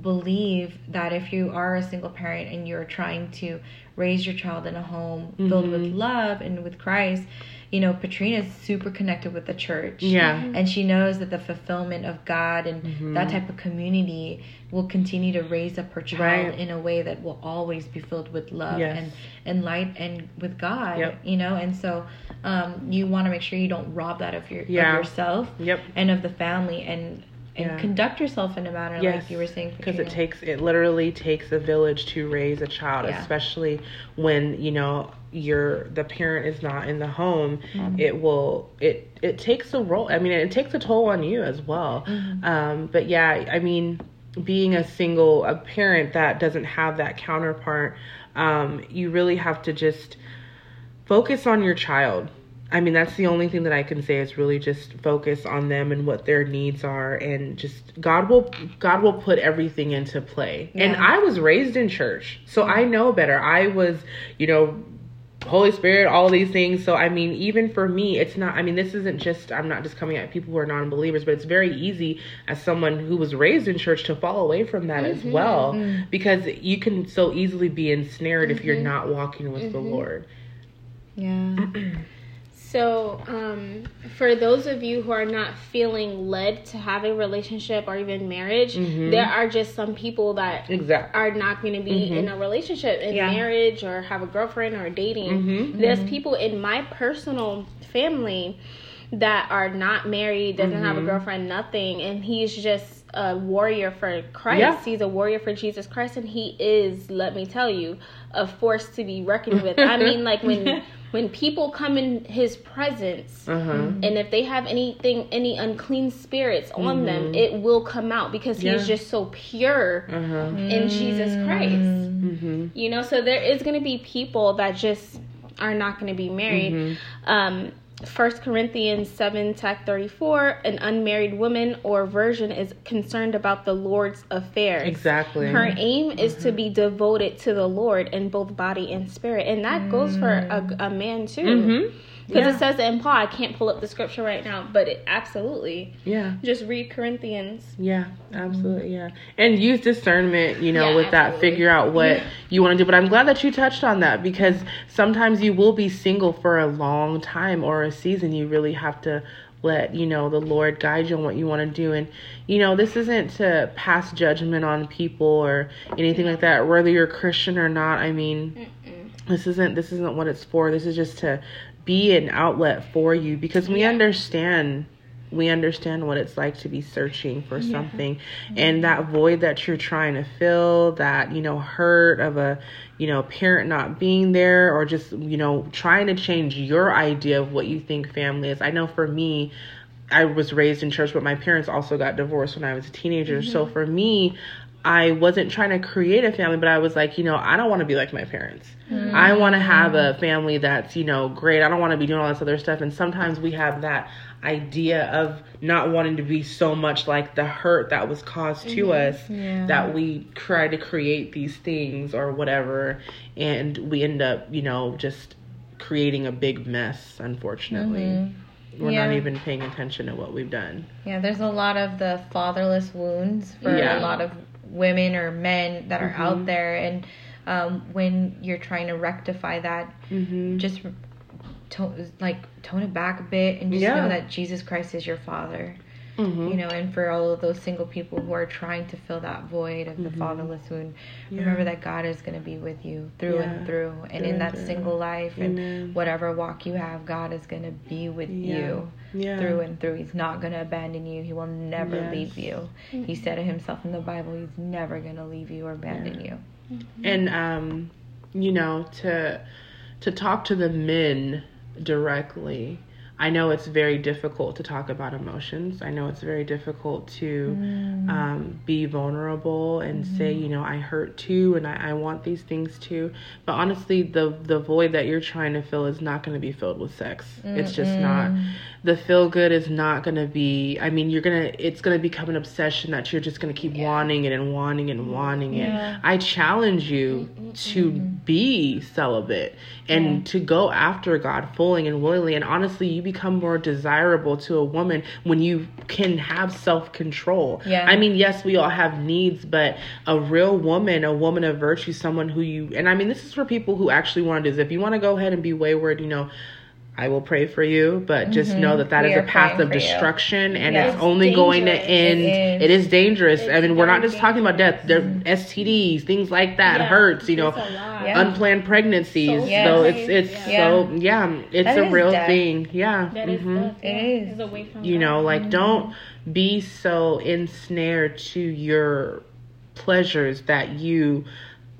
believe that if you are a single parent and you're trying to raise your child in a home filled with Mm-hmm. love and with Christ, you know, Patrina is super connected with the church. Yeah. And she knows that the fulfillment of God and Mm-hmm. that type of community will continue to raise up her child Right. in a way that will always be filled with love Yes. and, and light and with God. Yep. You know, and so um, you want to make sure you don't rob that of your Yeah. of yourself Yep. and of the family and and Yeah. conduct yourself in a manner Yes, like you were saying because it takes it literally takes a village to raise a child, Yeah. especially when you know you're the parent is not in the home. Mm-hmm. It will it it takes a role. I mean, it takes a toll on you as well. Mm-hmm. Um, but yeah, I mean, being a single a parent that doesn't have that counterpart, um, you really have to just focus on your child. I mean, that's the only thing that I can say is really just focus on them and what their needs are, and just God will God will put everything into play. And I was raised in church, so I know better. I was, you know, Holy Spirit, all these things. So I mean, even for me, it's not. I mean, this isn't just. I'm not just coming at people who are non-believers, but it's very easy as someone who was raised in church to fall away from that as mm-hmm. well, mm-hmm. because you can so easily be ensnared if you're mm-hmm. not walking with the Lord. yeah. So, um, for those of you who are not feeling led to have a relationship or even marriage, Mhm. there are just some people that Exactly. are not going to be in a relationship, in Yeah. marriage, or have a girlfriend or dating. Mhm. There's people in my personal family that are not married, doesn't have a girlfriend, nothing, and he's just a warrior for Christ. Yeah. He's a warrior for Jesus Christ, and he is, let me tell you, a force to be reckoned with. I mean, like when when people come in his presence. Uh huh. And if they have anything, any unclean spirits on them, it will come out because Yeah. he's just so pure huh. in Jesus Christ. Mm-hmm. You know, so there is going to be people that just are not going to be married. Mm-hmm. Um, 1 Corinthians 7, tech 34, an unmarried woman or virgin is concerned about the Lord's affairs. Exactly. Her aim is to be devoted to the Lord in both body and spirit. And that goes for a, a man too. Mhm. Because Yeah. it says in Paul. I can't pull up the scripture right now, but it absolutely Yeah. just read Corinthians. Yeah, absolutely. Yeah. And use discernment, you know, Yeah, with that, figure out what Yeah. you want to do. But I'm glad that you touched on that because sometimes you will be single for a long time or a season. You really have to let, you know, the Lord guide you on what you want to do. And, you know, this isn't to pass judgment on people or anything like that, whether you're Christian or not. I mean, this isn't this isn't what it's for. This is just to be an outlet for you because we Yeah. understand we understand what it's like to be searching for something. And that void that you're trying to fill that you know hurt of a you know parent not being there or just you know trying to change your idea of what you think family is. I know for me I was raised in church, but my parents also got divorced when I was a teenager. So mm-hmm. for me, I wasn't trying to create a family, but I was like, you know, I don't want to be like my parents. Mm. I want to have a family that's, you know, great. I don't want to be doing all this other stuff. And sometimes we have that idea of not wanting to be so much like the hurt that was caused to mm-hmm. us Yeah. that we try to create these things or whatever. And we end up, you know, just creating a big mess, unfortunately mm-hmm. we're not even paying attention to what we've done. Yeah, there's a lot of the fatherless wounds for Yeah. a lot of women or men that are Mm-hmm. out there, and um, when you're trying to rectify that, Mm-hmm. just like tone it back a bit and just Yeah. know that Jesus Christ is your Father. Mm-hmm. You know, and for all of those single people who are trying to fill that void of the fatherless wound, remember that God is going to be with you through Yeah. and through, and Through in that through. single life Amen. and whatever walk you have, God is going to be with Yeah. you Yeah. through and through. He's not going to abandon you. He will never Yes. leave you. He said it himself in the Bible. He's never going to leave you or abandon you. and um, you know, to to talk to the men directly. I know it's very difficult to talk about emotions. I know it's very difficult to Mm. um, be vulnerable and say, you know, I hurt too, and I, I want these things too. But honestly, the the void that you're trying to fill is not going to be filled with sex. It's just not. The feel good is not going to be. I mean, you're gonna. It's going to become an obsession that you're just going to keep wanting it and wanting it and wanting Yeah. it. I challenge you to be celibate and to go after God fully and willingly. And honestly, you become more desirable to a woman when you can have self control. Yeah. I mean, yes, we all have needs, but a real woman, a woman of virtue, someone who you, and I mean, this is for people who actually want to do this. If you want to go ahead and be wayward, you know, I will pray for you, but just know that that Mm-hmm. We is a path of for you. destruction and Yeah. it's It's only going to end. It It is. is dangerous. I mean, we're not very just talking about death. There dangerous. STDs, things like that, Yeah, hurts, you know, it's a lot. Yeah. unplanned pregnancies. So Yeah. So it's it's Yeah. so yeah, it's That a real death. thing. Yeah. That is mhm. death. It is. Away from You know, God. like don't be so ensnared to your pleasures that you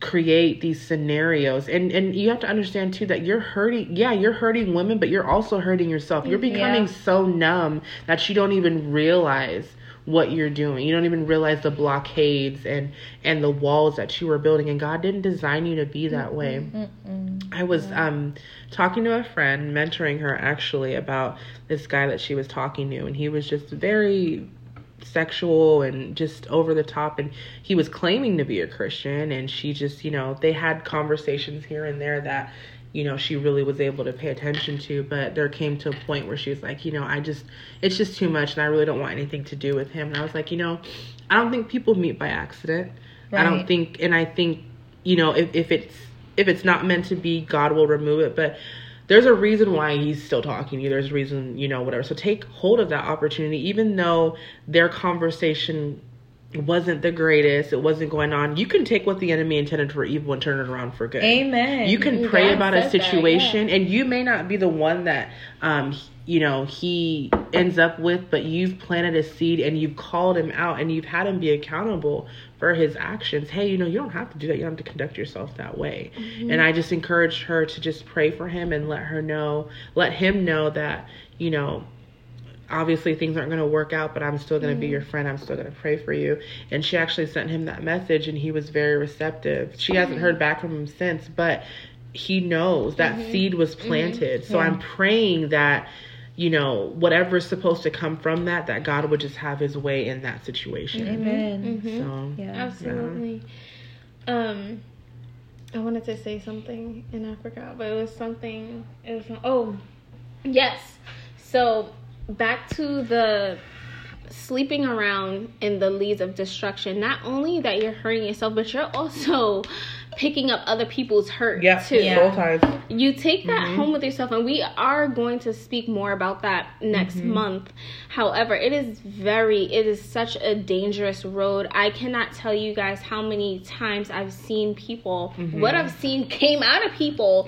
create these scenarios. And and you have to understand too that you're hurting yeah you're hurting women but you're also hurting yourself. You're becoming Yeah. so numb that you don't even realize what you're doing. You don't even realize the blockades and and the walls that you were building. And god didn't design you to be that way. I was um talking to a friend, mentoring her actually about this guy that she was talking to, and he was just very sexual and just over the top and he was claiming to be a Christian and she just, you know, they had conversations here and there that you know she really was able to pay attention to but there came to a point where she was like you know i just it's just too much and i really don't want anything to do with him. And i was like you know i don't think people meet by accident. I don't think and i think you know if, if it's if it's not meant to be god will remove it but there's a reason why he's still talking to you. There's a reason you know whatever. So take hold of that opportunity. Even though their conversation wasn't the greatest it wasn't going on you can take what the enemy intended for evil and turn it around for good. Amen. you can pray about a said that, situation and you may not be the one that um you know he ends up with but you've planted a seed and you've called him out and you've had him be accountable for his actions. Hey you know you don't have to do that. You don't have to conduct yourself that way. Mm-hmm. And i just encouraged her to just pray for him and let her know let him know that you know obviously things aren't going to work out but i'm still going to be mm-hmm. your friend. I'm still going to pray for you. And she actually sent him that message and he was very receptive. She hasn't mm-hmm. heard back from him since but he knows that seed was planted. So i'm praying that you know whatever's supposed to come from that that god would just have his way in that situation Amen. Mhm. so Yeah. Absolutely. Um, I wanted to say something and I forgot, but it was something. It was oh, Yes. So back to the sleeping around in the leads of destruction. Not only that you're hurting yourself, but you're also picking up other people's hurt Yeah, too. Yeah. soul ties. You take that Mm-hmm. home with yourself, and we are going to speak more about that next Mm-hmm. month. However, it is very, it is such a dangerous road. I cannot tell you guys how many times I've seen people, Mm-hmm. what I've seen came out of people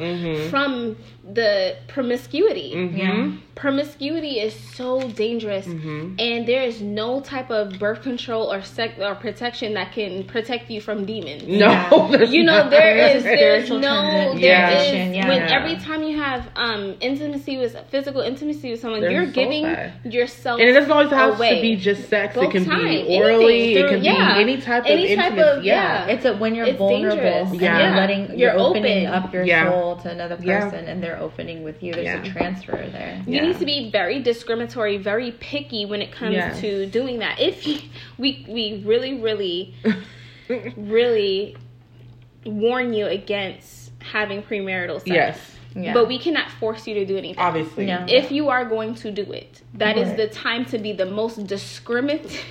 from the promiscuity. Mm-hmm. Yeah. Promiscuity is so dangerous, Mm-hmm. and there is no type of birth control or sex or protection that can protect you from demons No, Yeah. you know not. there There is is a there's no transi- there is transition, yeah. when Yeah. every time you have um intimacy with physical intimacy with someone There's you're giving tie. yourself And it doesn't always have away. to be just sex. Both it can time, be orally. anything, it can yeah. be any type Any of type intimacy. of- yeah. yeah. It's a, when you're It's vulnerable dangerous. and Yeah. you're letting You're you're, opening open. up your Yeah. soul to another Yeah. person and they're opening with you. There's Yeah. a transfer there. you Yeah. need to be very discriminatory very picky when it comes Yes. to doing that if you, we we really really really warn you against having premarital sex yes, Yeah. but we cannot force you to do anything obviously. No. if you are going to do it that is Right. the time to be the most discriminate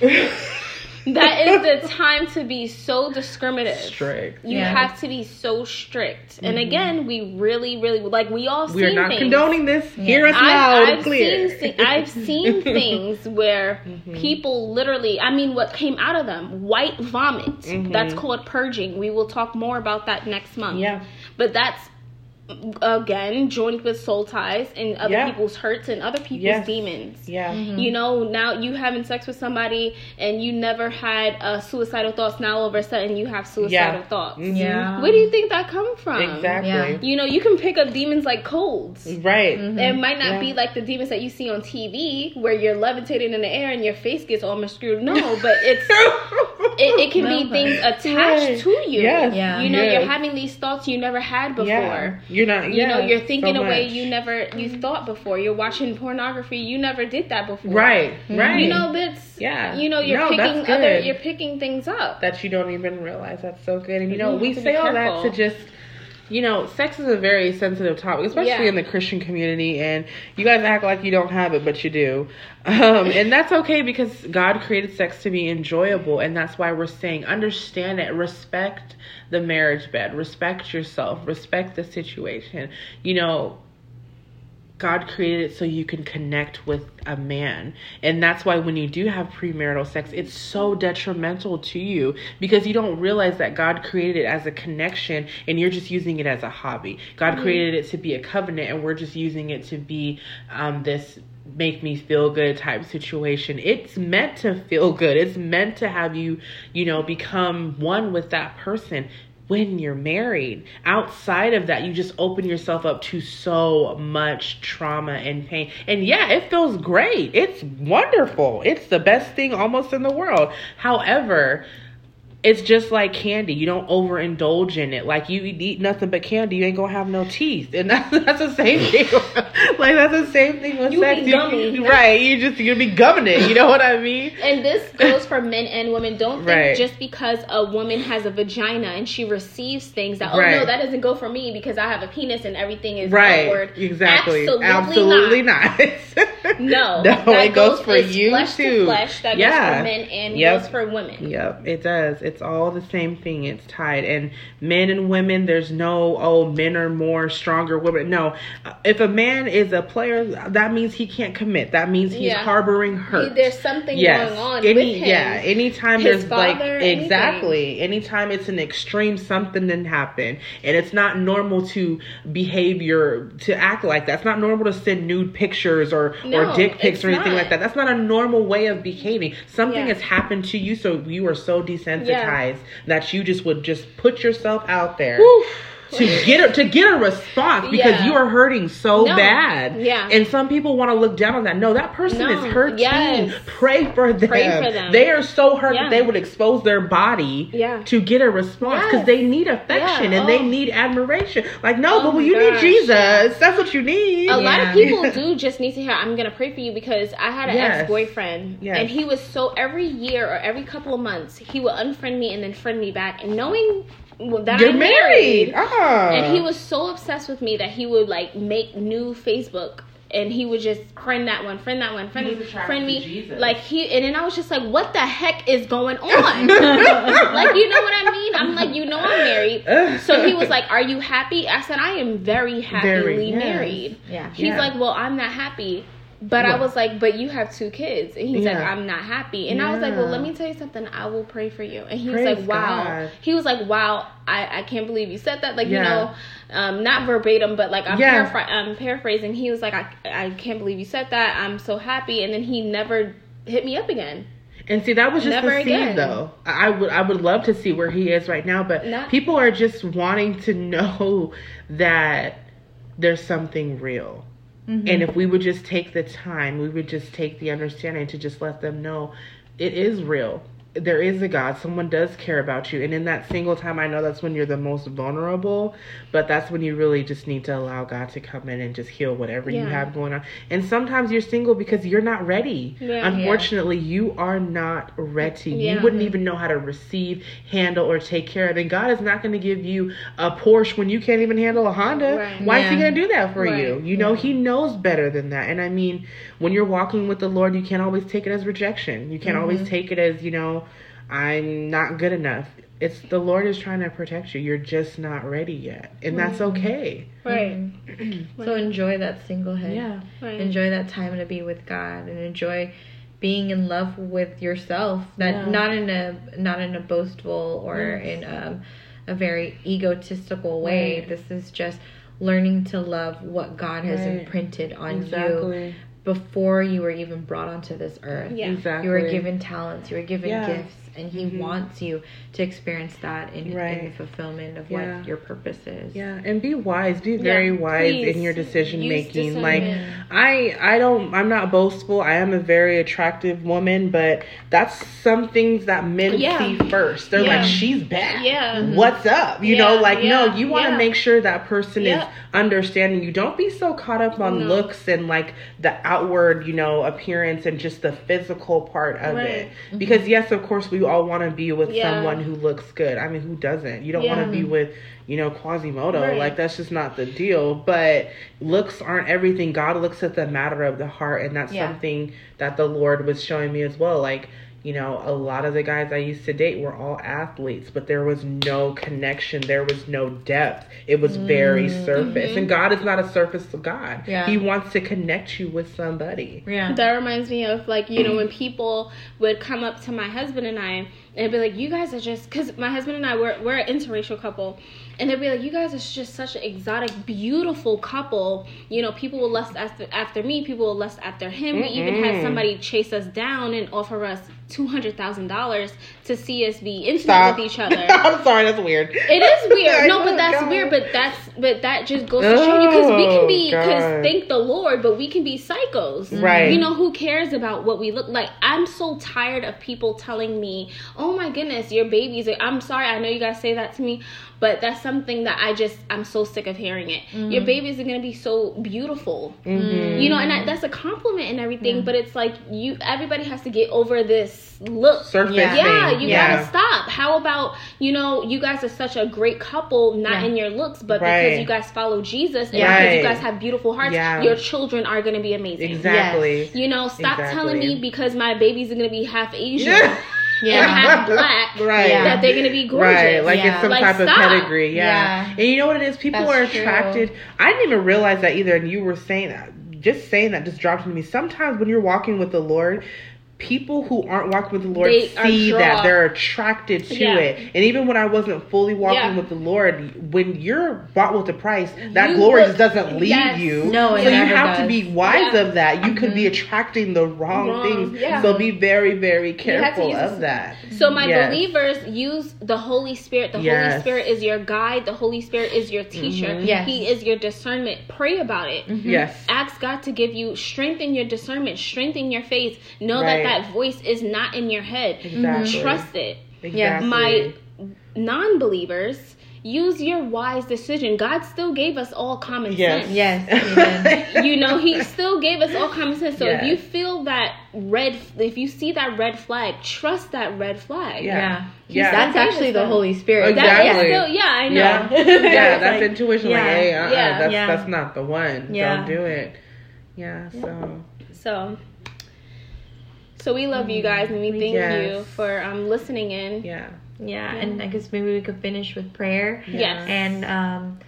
that is the time to be so discriminative Strict. you Yeah. have to be so strict and again we really really like we all see. We are not things. condoning this. Hear us I've, loud I've clear. seen thi- I've seen things where Mm-hmm. people literally I mean what came out of them white vomit Mhm. that's called purging we will talk more about that next month Yeah. but that's again joined with soul ties and other Yeah. people's hurts and other people's Yes. demons Yeah. you know now you having sex with somebody and you never had uh, suicidal thoughts now all of a sudden you have suicidal Yeah. thoughts Mhm. yeah. where do you think that come from Exactly. Yeah. you know you can pick up demons like colds Right. it might not Yeah. be like the demons that you see on TV where you're levitating in the air and your face gets all screwed. No, but it's it, it can be things attached Right. to you. Yes. Yeah. You know, Yes. you're having these thoughts you never had before. Yeah. You're not. You know, you're thinking so a way you never you thought before. You're watching pornography. You never did that before. Right. Mm-hmm. Right. You know that's Yeah. You know you're No, picking other you're picking things up. that you don't even realize. That's so good. And you know, You we say be all that to just, you know, sex is a very sensitive topic, especially Yeah. in the Christian community. And you guys act like you don't have it, but you do. Um, and that's okay because God created sex to be enjoyable, and that's why we're saying understand it, respect the marriage bed, respect yourself, respect the situation. You know, God created it so you can connect with a man. And that's why when you do have premarital sex, it's so detrimental to you because you don't realize that God created it as a connection and you're just using it as a hobby. God created it to be a covenant and we're just using it to be um, this make me feel good type situation. It's meant to feel good. It's meant to have you, you know, become one with that person when you're married. Outside of that, you just open yourself up to so much trauma and pain. And yeah, it feels great. It's wonderful. It's the best thing almost in the world. However, it's just like candy. You don't overindulge in it. Like you eat nothing but candy, you ain't gonna have no teeth, and that's, that's the same thing. like that's the same thing with You sex. be gummy. right? You just you're gonna be gumming it. You know what I mean? And this goes for men and women. Don't think Right. just because a woman has a vagina and she receives things that oh Right. no that doesn't go for me because I have a penis and everything is Right? outward. Exactly. Absolutely, Absolutely not. not. No, no, it goes, for it's you flesh too. To flesh, that goes for men and Yep. goes for women. Yep, it does. It's all the same thing. It's tied. And men and women, there's no, oh, men are more stronger, women. No. If a man is a player, that means he can't commit. That means he's Yeah. harboring hurt. There's something yes. going on Any, with him. Yeah, anytime his there's like, anything. exactly. Anytime it's an extreme something then happen. And it's not normal to behavior, to act like that. It's not normal to send nude pictures or, or dick pics or anything not. like that. That's not a normal way of behaving. Something Yeah. has happened to you, so you are so desensitized that you just would just put yourself out there. To get a, to get a response because Yeah. you are hurting so No. bad, Yeah. And some people want to look down on that. No, that person No. is hurting. Yes. Pray for them. Pray for them. They are so hurt Yeah. that they would expose their body Yeah. to get a response because Yes. they need affection Yeah. and they Oh. need admiration. Like no, Oh but my you need gosh. Jesus. That's what you need. A lot of people do just need to hear, I'm going to pray for you because I had an Yes. ex boyfriend Yes. and he was so every year or every couple of months, he would unfriend me and then friend me back. And knowing that You're I'm married. married, Ah. and he was so obsessed with me that he would like make new Facebook and he would just friend that one, friend that one, friend He friend me. Jesus. Like he and then I was just like, what the heck is going on? like you know what I mean? I'm like, you know I'm married. So he was like, Are you happy? I said, I am very happily Very, yes. married. Yeah. He's Yeah. like, Well, I'm not happy. But I was like, But you have two kids. And he's like, I'm not happy. And I was like, Well, let me tell you something. I will pray for you. And he was like, Wow. God. He was like, Wow, I, I can't believe you said that. Like, Yeah. you know, um, not verbatim, but like I'm, Yeah. paraphr- I'm paraphrasing. He was like, I, I can't believe you said that. I'm so happy. And then he never hit me up again. And see, that was just Never the seed, again. though. I I would, I would love to see where he is right now, but Not- people are just wanting to know that there's something real. Mm-hmm. And if we would just take the time, we would just take the understanding to just let them know it is real. There is a God. Someone does care about you. And in that single time, I know that's when you're the most vulnerable, but that's when you really just need to allow God to come in and just heal whatever you have going on. And sometimes you're single because you're not ready. Yeah. Unfortunately, you are not ready. Yeah. You wouldn't even know how to receive, handle, or take care of. And God is not going to give you a Porsche when you can't even handle a Honda. Right. Why is He going to do that for Right. you? You know, He knows better than that. And I mean, when you're walking with the Lord, you can't always take it as rejection. You can't Mm-hmm. always take it as, you know, I'm not good enough. It's the Lord is trying to protect you. You're just not ready yet. And that's Mm-hmm. okay. Right. So enjoy that singlehood. Right. Enjoy that time to be with God and enjoy being in love with yourself. That Yeah. not in a not in a boastful or Yes. in a, a very egotistical way. Right. This is just learning to love what God has Right. imprinted on you before you were even brought onto this earth. Yeah. Exactly. You were given talents, you were given Yeah. gifts, and He Mhm. wants you to experience that in, in Right. the fulfillment of Yeah. what your purpose is. Yeah, and be wise. Be very Yeah, wise please. in your decision Use making. Like. I I don't I'm not boastful. I am a very attractive woman, but that's some things that men Yeah. see first. They're like she's bad. Yeah. What's up? You know, like no, you want to make sure that person is understanding you. Don't be so caught up on No. looks and like the outward, you know, appearance and just the physical part of Right. it. Because yes, of course we all want to be with Yeah. someone who looks good. I mean, who doesn't? You don't Yeah. want to be with, you know, Quasimodo. Right. Like that's just not the deal. But looks aren't everything. God looks at the matter of the heart, and that's Yeah. something that the Lord was showing me as well. Like, you know, a lot of the guys I used to date were all athletes, but there was no connection. There was no depth. It was very mm-hmm. surface. And God is not a surface God. Yeah. He wants to connect you with somebody. Yeah. That reminds me of like you know when people would come up to my husband and I and be like, "You guys are just," because my husband and I we're we're an interracial couple, and they'd be like, "You guys are just such an exotic, beautiful couple." You know, people will lust after after me, people will lust after him. We even had somebody chase us down and offer us two hundred thousand dollars to see us be intimate Stop. with each other. I'm sorry, that's weird. It is weird. No, but that's God. weird. But that's but that just goes to show you because we can be Oh, because thank the Lord, but we can be psychos. Mm-hmm. Right. You know who cares about what we look like? I'm so tired of people telling me, "Oh my goodness, your babies." Are, I'm sorry. I know you guys say that to me, but that's something that I just I'm so sick of hearing it. Mm-hmm. Your babies are gonna be so beautiful. Mhm. You know, and that, that's a compliment and everything. But it's like you everybody has to get over this look Surface Yeah. yeah, you yeah. gotta stop. How about you know you guys are such a great couple, not Yeah. in your looks, but Right. because you guys follow Jesus and Right. because you guys have beautiful hearts, Yeah. your children are gonna be amazing. Exactly. You know, stop telling me because my babies are gonna be half Asian Yeah. Half black Right. That they're gonna be gorgeous. Right, like Yeah. it's some Like, type of pedigree, yeah. Yeah. And you know what it is? People That's are true. attracted. I didn't even realize that either, and you were saying that. Just saying that just dropped into me. Sometimes when you're walking with the Lord, people who aren't walking with the Lord They see that they're attracted to Yeah. it. And even when I wasn't fully walking Yeah. with the Lord, when you're bought with a price, that You glory look- just doesn't leave Yes. you. No, it so you never have to be wise Yeah. of that. You could be attracting the wrong, Wrong, things. yeah. So be very, very careful of this- that. So my Yes. believers use the Holy Spirit. The Holy Spirit is your guide. The Holy Spirit is your teacher. Mhm. Yes. He is your discernment. Pray about it. Yes. Ask God to give you strengthen your discernment, strengthen your faith. Know Right. that that voice is not in your head. Exactly. Trust it. Exactly. My non-believers use your wise decision. God still gave us all common Yes. sense. Yes. You know, He still gave us all common sense. So Yes. if you feel that red, if you see that red flag, trust that red flag. Yeah. Yeah. Yeah. That's actually the Holy Spirit. That is Exactly. still, yeah, I know. Yeah, yeah, that's Like, intuition. yeah, like, hey, uh-uh, yeah, that's yeah. that's not the one. Yeah. Don't do it. Yeah. So. So. So we love you guys and we, thank Yes. you for um listening in. Yeah. Yeah, and I guess maybe we could finish with prayer. Yes. And um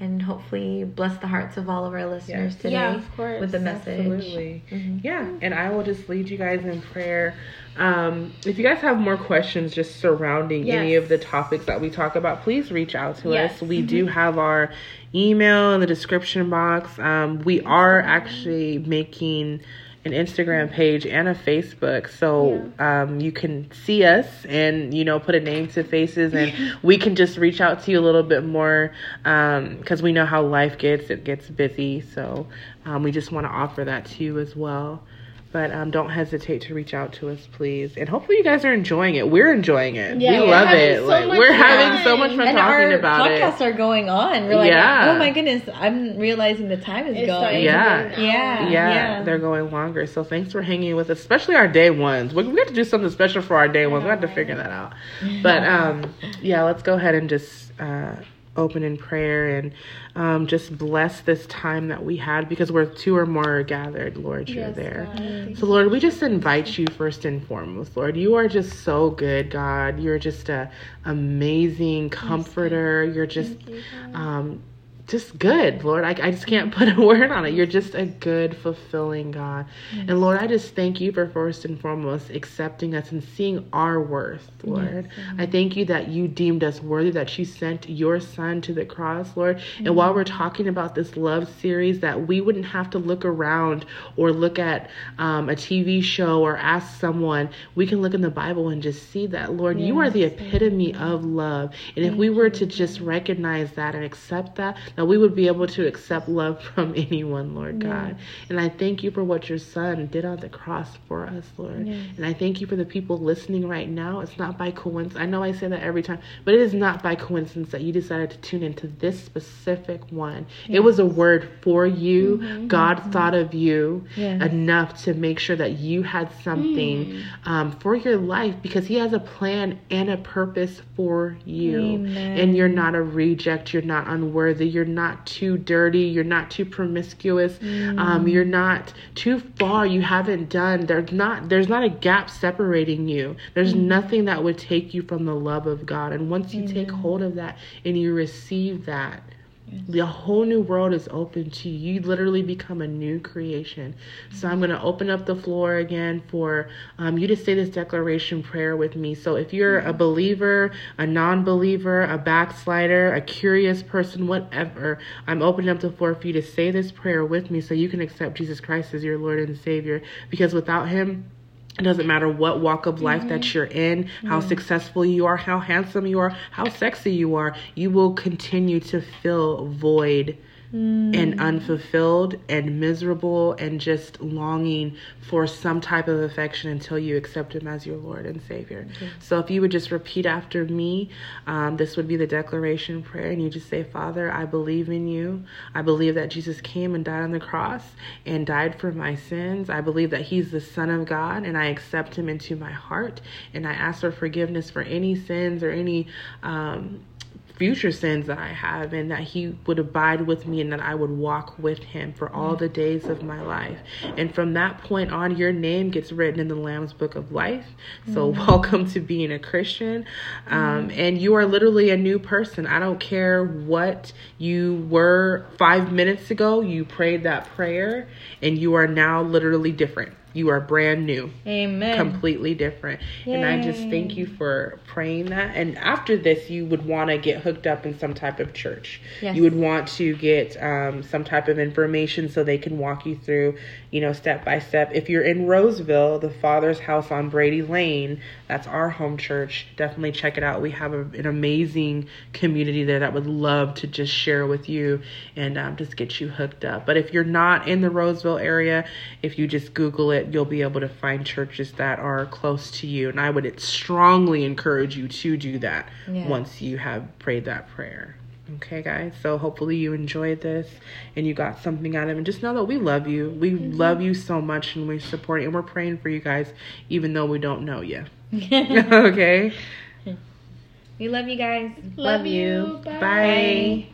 and hopefully bless the hearts of all of our listeners Yes. today Yeah, of course. with the message. Absolutely. Mhm. Yeah, and I will just lead you guys in prayer. Um, if you guys have more questions just surrounding any of the topics that we talk about, please reach out to Yes. us. We do have our email in the description box. Um, we are actually making an Instagram page and a Facebook, so um, you can see us and you know put a name to faces, and we can just reach out to you a little bit more because we know how life gets; it gets busy. So um, we just want to offer that to you as well. But um, don't hesitate to reach out to us, please. And hopefully, you guys are enjoying it. We're enjoying it. Yeah, we love it. so like we're fun. having so much fun And talking our about it. podcasts are going on. We're like, Yeah. oh my goodness, I'm realizing the time is It's going. starting Yeah. Yeah. yeah, yeah. they're going longer. So thanks for hanging with us, especially our day ones. We, we got to do something special for our day ones. We have to figure that out. But um, yeah, let's go ahead and just uh, open in prayer and um, just bless this time that we had because we're two or more gathered, Lord, you're Yes, there. God. So, Lord, we just invite you first and foremost, Lord. You are just so good, God. You're just a amazing comforter. You're just, um, just good, Lord. I, I just can't put a word on it. You're just a good, fulfilling God. And Lord, I just thank you for first and foremost accepting us and seeing our worth, Lord. I thank you that you deemed us worthy, that you sent your son to the cross, Lord. And while we're talking about this love series, that we wouldn't have to look around or look at um, a TV show or ask someone. We can look in the Bible and just see that, Lord, you are the epitome of love. And if we were to just recognize that and accept that, that we would be able to accept love from anyone, Lord God. And I thank you for what your son did on the cross for us, Lord. And I thank you for the people listening right now. It's not by coincidence. I know I say that every time, but it is not by coincidence that you decided to tune into this specific one. It was a word for you. Mm-hmm. God mm-hmm. thought of you Yes. enough to make sure that you had something mm. um, for your life because He has a plan and a purpose for you. Amen. And you're not a reject. You're not unworthy. You're not too dirty. You're not too promiscuous. Um, you're not too far. You haven't done. There's not. There's not a gap separating you. There's nothing that would take you from the love of God. And once you take hold of that and you receive that. The whole new world is open to you. You literally become a new creation. So I'm going to open up the floor again for um, you to say this declaration prayer with me. So if you're a believer, a non-believer, a backslider, a curious person, whatever, I'm opening up the floor for you to say this prayer with me, so you can accept Jesus Christ as your Lord and Savior. Because without Him, it doesn't matter what walk of life that mm-hmm. you're in, how successful you are, how handsome you are, how sexy you are, you will continue to feel void and unfulfilled and miserable and just longing for some type of affection until you accept Him as your Lord and Savior. So if you would just repeat after me, um, this would be the declaration prayer, and you just say, Father, I believe in you. I believe that Jesus came and died on the cross and died for my sins. I believe that He's the Son of God, and I accept Him into my heart, and I ask for forgiveness for any sins or any. Um, future sins that I have, and that He would abide with me, and that I would walk with Him for all the days of my life. And from that point on, your name gets written in the Lamb's Book of Life. So, welcome to being a Christian. Um, and you are literally a new person. I don't care what you were five minutes ago, you prayed that prayer, and you are now literally different. You are brand new Amen. completely different. And I just thank you for praying that. And after this, you would want to get hooked up in some type of church. Yes. You would want to get um, some type of information so they can walk you through, you know, step by step. If you're in Roseville, the Father's House on Brady Lane, that's our home church. Definitely check it out. We have a, an amazing community there that would love to just share with you and um, just get you hooked up. But if you're not in the Roseville area, if you just Google it, you'll be able to find churches that are close to you. And I would strongly encourage you to do that Yeah. once you have prayed that prayer. Okay, guys. So hopefully you enjoyed this and you got something out of it. And just know that we love you. We love you so much and we support you and we're praying for you guys, even though we don't know you. okay. we love you guys. Love you. Bye. Bye.